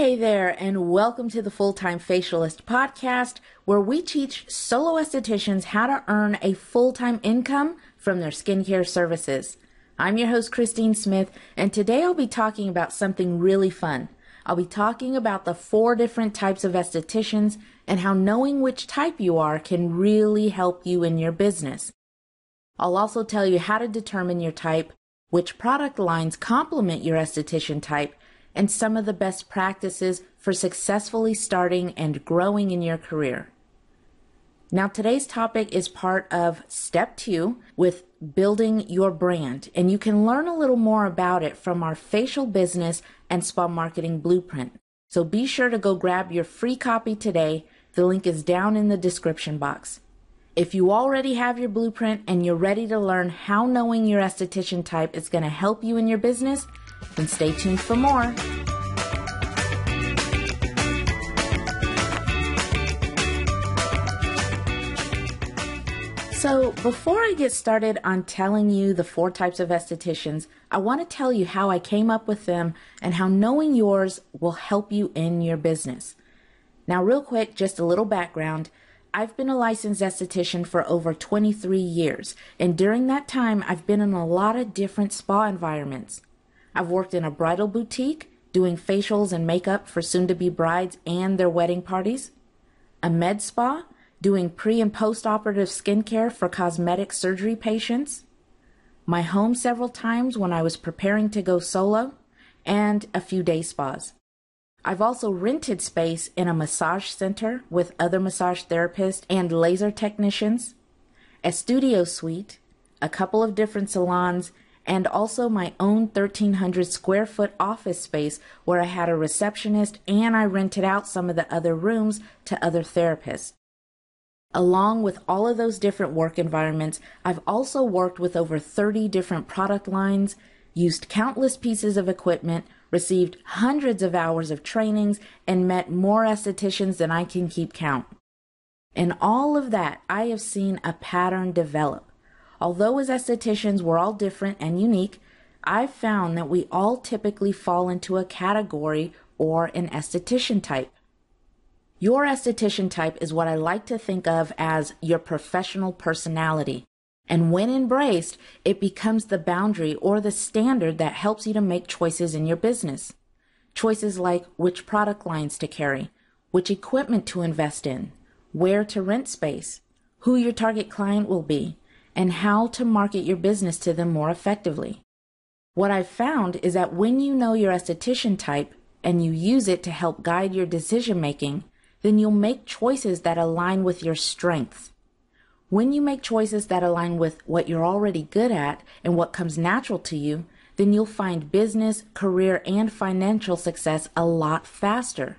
Hey there, and welcome to the Full Time Facialist podcast, where we teach solo estheticians how to earn a full time income from their skincare services. I'm your host, Christine Smith, and today I'll be talking about something really fun. I'll be talking about the four different types of estheticians and how knowing which type you are can really help you in your business. I'll also tell you how to determine your type, which product lines complement your esthetician type, and some of the best practices for successfully starting and growing in your career. Now, today's topic is part of step two with building your brand, and you can learn a little more about it from our facial business and spa marketing blueprint. So be sure to go grab your free copy today. The link is down in the description box. If you already have your blueprint and you're ready to learn how knowing your esthetician type is going to help you in your business, then stay tuned for more. So, before I get started on telling you the four types of estheticians, I want to tell you how I came up with them and how knowing yours will help you in your business. Now, real quick, just a little background. I've been a licensed esthetician for over 23 years, and during that time, I've been in a lot of different spa environments. I've worked in a bridal boutique doing facials and makeup for soon to be brides and their wedding parties, a med spa doing pre and post operative skincare for cosmetic surgery patients, my home several times when I was preparing to go solo, and a few day spas. I've also rented space in a massage center with other massage therapists and laser technicians, a studio suite, a couple of different salons, and also my own 1300 square foot office space where I had a receptionist and I rented out some of the other rooms to other therapists. Along with all of those different work environments, I've also worked with over 30 different product lines, used countless pieces of equipment, received hundreds of hours of trainings, and met more estheticians than I can keep count. In all of that, I have seen a pattern develop. Although as estheticians we're all different and unique, I've found that we all typically fall into a category or an esthetician type. Your esthetician type is what I like to think of as your professional personality. And when embraced, it becomes the boundary or the standard that helps you to make choices in your business. Choices like which product lines to carry, which equipment to invest in, where to rent space, who your target client will be, and how to market your business to them more effectively. What I've found is that when you know your esthetician type and you use it to help guide your decision making, then you'll make choices that align with your strengths. When you make choices that align with what you're already good at and what comes natural to you, then you'll find business, career, and financial success a lot faster.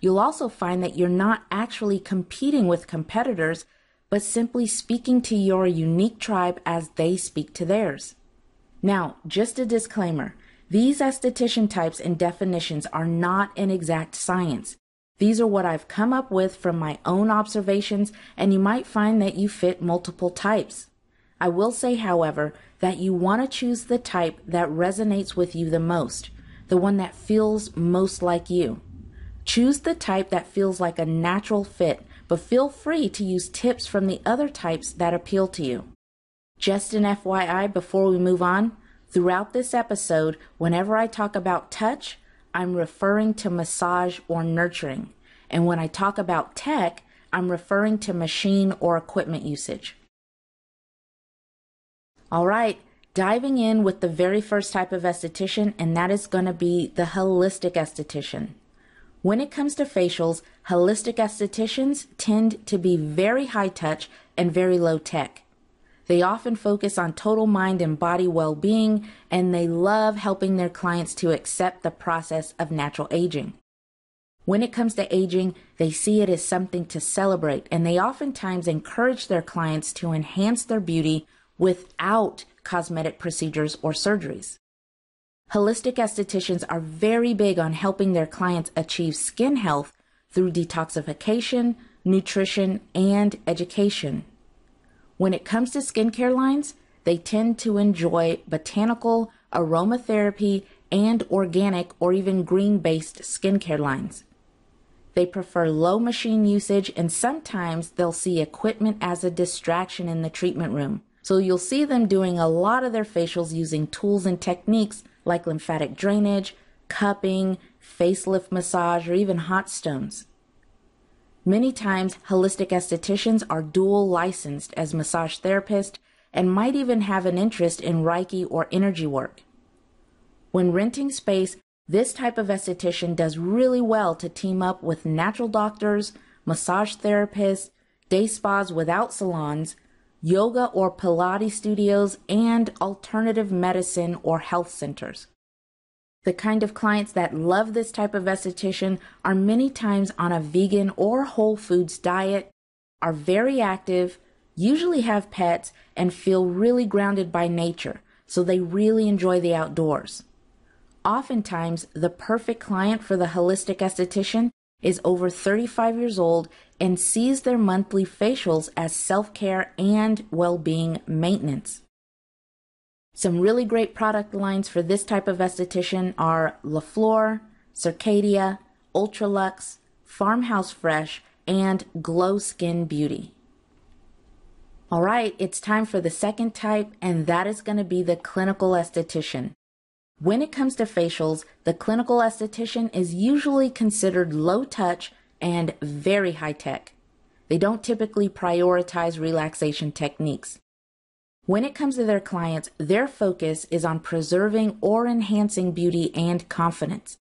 You'll also find that you're not actually competing with competitors, but simply speaking to your unique tribe as they speak to theirs. Now, just a disclaimer. These esthetician types and definitions are not an exact science. These are what I've come up with from my own observations, and you might find that you fit multiple types. I will say, however, that you want to choose the type that resonates with you the most, the one that feels most like you. Choose the type that feels like a natural fit, but feel free to use tips from the other types that appeal to you. Just an FYI before we move on, throughout this episode, whenever I talk about touch, I'm referring to massage or nurturing. And when I talk about tech, I'm referring to machine or equipment usage. All right, diving in with the very first type of esthetician, and that is going to be the holistic esthetician. When it comes to facials, holistic estheticians tend to be very high touch and very low tech. They often focus on total mind and body well being, and they love helping their clients to accept the process of natural aging. When it comes to aging, they see it as something to celebrate, and they oftentimes encourage their clients to enhance their beauty without cosmetic procedures or surgeries. Holistic estheticians are very big on helping their clients achieve skin health through detoxification, nutrition, and education. When it comes to skincare lines, they tend to enjoy botanical, aromatherapy, and organic or even green based skincare lines. They prefer low machine usage and sometimes they'll see equipment as a distraction in the treatment room. So you'll see them doing a lot of their facials using tools and techniques like lymphatic drainage, cupping, facelift massage, or even hot stones. Many times, holistic estheticians are dual licensed as massage therapists and might even have an interest in Reiki or energy work. When renting space, this type of esthetician does really well to team up with natural doctors, massage therapists, day spas without salons, yoga or Pilates studios, and alternative medicine or health centers. The kind of clients that love this type of esthetician are many times on a vegan or whole foods diet, are very active, usually have pets, and feel really grounded by nature, so they really enjoy the outdoors. Oftentimes, the perfect client for the holistic esthetician is over 35 years old and sees their monthly facials as self care and well being maintenance. Some really great product lines for this type of esthetician are LaFleur, Circadia, Ultralux, Farmhouse Fresh, and Glo Skin Beauty. All right, it's time for the second type, and that is going to be the clinical esthetician. When it comes to facials, the clinical esthetician is usually considered low touch and very high tech. They don't typically prioritize relaxation techniques. When it comes to their clients, their focus is on preserving or enhancing beauty and confidence.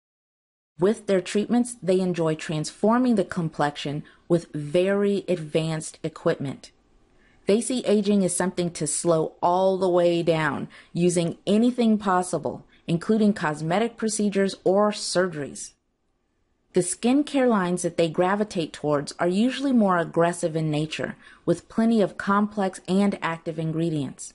With their treatments, they enjoy transforming the complexion with very advanced equipment. They see aging as something to slow all the way down using anything possible, including cosmetic procedures or surgeries. The skincare lines that they gravitate towards are usually more aggressive in nature, with plenty of complex and active ingredients.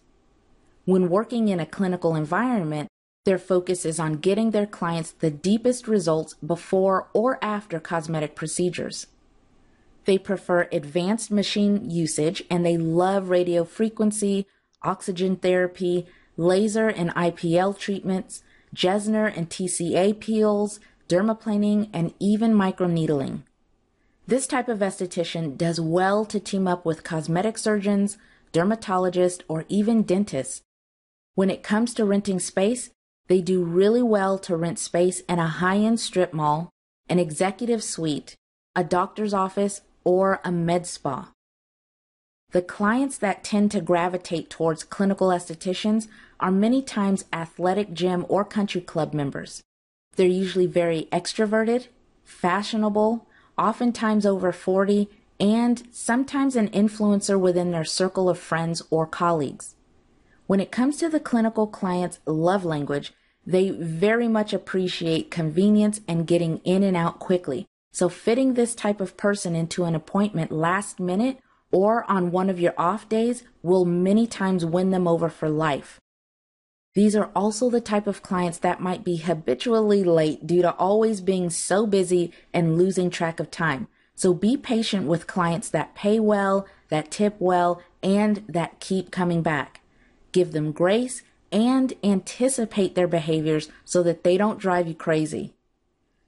When working in a clinical environment, their focus is on getting their clients the deepest results before or after cosmetic procedures. They prefer advanced machine usage and they love radio frequency, oxygen therapy, laser and IPL treatments, Jessner and TCA peels, dermaplaning, and even microneedling. This type of esthetician does well to team up with cosmetic surgeons, dermatologists, or even dentists. When it comes to renting space, they do really well to rent space in a high end strip mall, an executive suite, a doctor's office, or a med spa. The clients that tend to gravitate towards clinical estheticians are many times athletic gym or country club members. They're usually very extroverted, fashionable, oftentimes over 40, and sometimes an influencer within their circle of friends or colleagues. When it comes to the clinical client's love language, they very much appreciate convenience and getting in and out quickly. So fitting this type of person into an appointment last minute or on one of your off days will many times win them over for life. These are also the type of clients that might be habitually late due to always being so busy and losing track of time. So be patient with clients that pay well, that tip well, and that keep coming back. Give them grace and anticipate their behaviors so that they don't drive you crazy.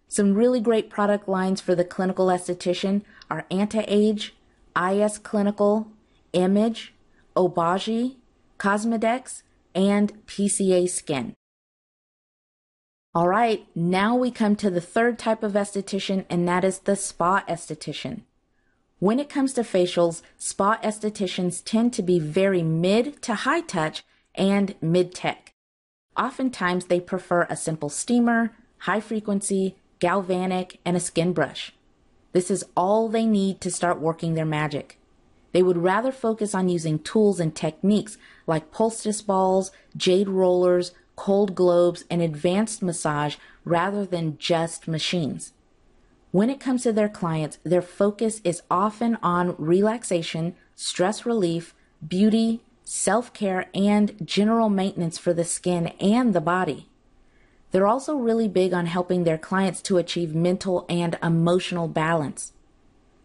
Some really great product lines for the clinical esthetician are Anti-Age, IS Clinical, Image, Obagi, Cosmedix, and PCA skin. All right, now we come to the third type of esthetician, and that is the spa esthetician. When it comes to facials, spa estheticians tend to be very mid to high touch and mid tech. Oftentimes, they prefer a simple steamer, high frequency, galvanic, and a skin brush. This is all they need to start working their magic. They would rather focus on using tools and techniques like poultice balls, jade rollers, cold globes, and advanced massage rather than just machines. When it comes to their clients, their focus is often on relaxation, stress relief, beauty, self care, and general maintenance for the skin and the body. They're also really big on helping their clients to achieve mental and emotional balance.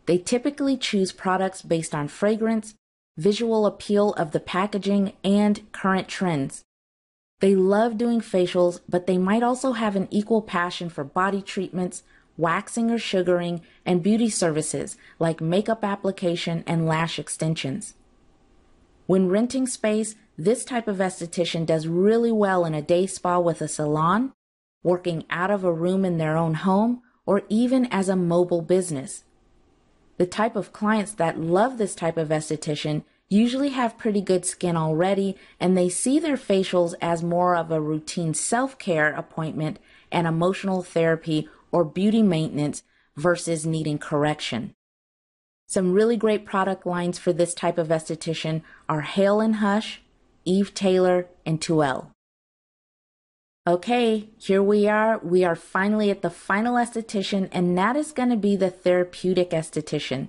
They typically choose products based on fragrance, visual appeal of the packaging, and current trends. They love doing facials, but they might also have an equal passion for body treatments, waxing or sugaring, and beauty services like makeup application and lash extensions. When renting space, this type of esthetician does really well in a day spa with a salon, working out of a room in their own home, or even as a mobile business. The type of clients that love this type of esthetician usually have pretty good skin already and they see their facials as more of a routine self-care appointment and emotional therapy or beauty maintenance versus needing correction. Some really great product lines for this type of esthetician are Hale and Hush, Eve Taylor, and Tuelle. Okay, here we are. We are finally at the final esthetician, and that is going to be the therapeutic esthetician.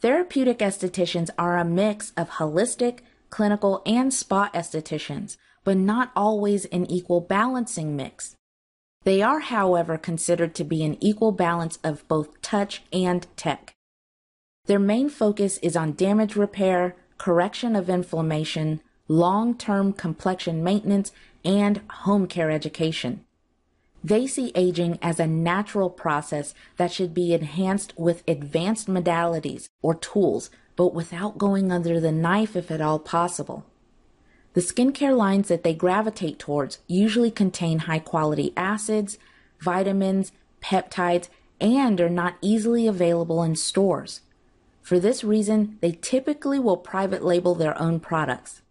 Therapeutic estheticians are a mix of holistic, clinical, and spa estheticians, but not always an equal balancing mix. They are, however, considered to be an equal balance of both touch and tech. Their main focus is on damage repair, correction of inflammation, long term complexion maintenance, and home care education. They see aging as a natural process that should be enhanced with advanced modalities or tools, but without going under the knife if at all possible. The skincare lines that they gravitate towards usually contain high quality acids, vitamins, peptides, and are not easily available in stores. For this reason, they typically will private label their own products.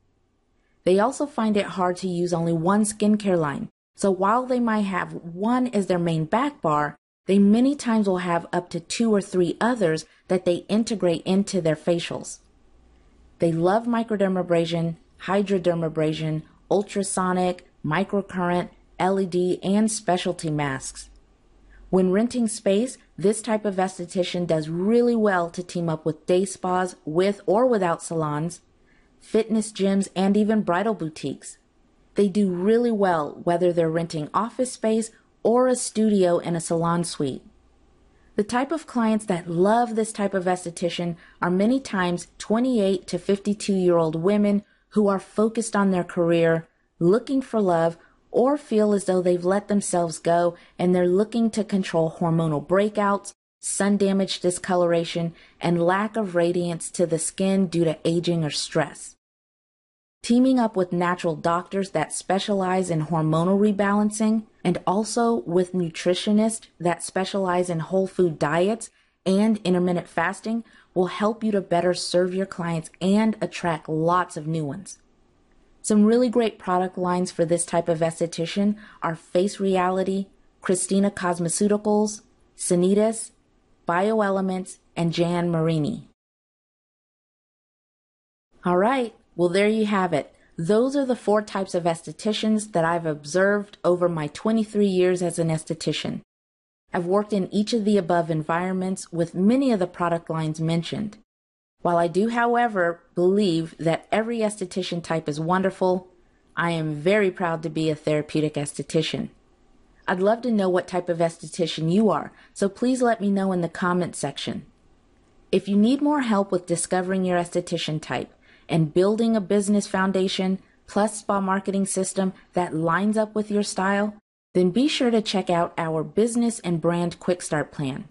They also find it hard to use only one skincare line. So while they might have one as their main back bar, they many times will have up to two or three others that they integrate into their facials. They love microdermabrasion, hydrodermabrasion, ultrasonic, microcurrent, LED, and specialty masks. When renting space, this type of esthetician does really well to team up with day spas with or without salons, fitness gyms, and even bridal boutiques. They do really well whether they're renting office space or a studio in a salon suite. The type of clients that love this type of esthetician are many times 28 to 52 year old women who are focused on their career, looking for love, or feel as though they've let themselves go and they're looking to control hormonal breakouts, sun damage discoloration, and lack of radiance to the skin due to aging or stress. Teaming up with natural doctors that specialize in hormonal rebalancing and also with nutritionists that specialize in whole food diets and intermittent fasting will help you to better serve your clients and attract lots of new ones. Some really great product lines for this type of esthetician are Face Reality, Christina Cosmeceuticals, Sanitas, BioElements, and Jan Marini. All right, well, there you have it. Those are the four types of estheticians that I've observed over my 23 years as an esthetician. I've worked in each of the above environments with many of the product lines mentioned. While I do, however, believe that every esthetician type is wonderful, I am very proud to be a therapeutic esthetician. I'd love to know what type of esthetician you are, so please let me know in the comments section. If you need more help with discovering your esthetician type and building a business foundation plus spa marketing system that lines up with your style, then be sure to check out our business and brand quick start plan.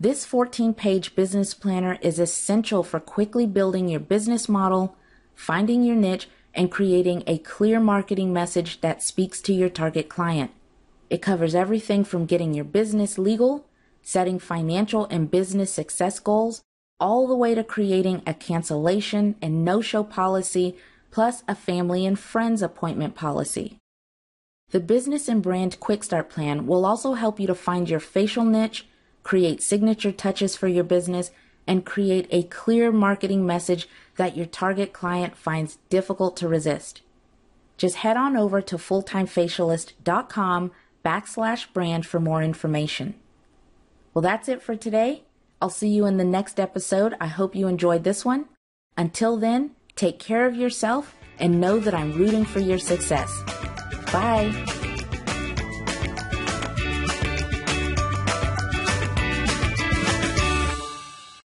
This 14 page business planner is essential for quickly building your business model, finding your niche, and creating a clear marketing message that speaks to your target client. It covers everything from getting your business legal, setting financial and business success goals, all the way to creating a cancellation and no show policy, plus a family and friends appointment policy. The business and brand quick start plan will also help you to find your facial niche, create signature touches for your business, and create a clear marketing message that your target client finds difficult to resist. Just head on over to fulltimefacialist.com backslash brand for more information. Well, that's it for today. I'll see you in the next episode. I hope you enjoyed this one. Until then, take care of yourself and know that I'm rooting for your success. Bye.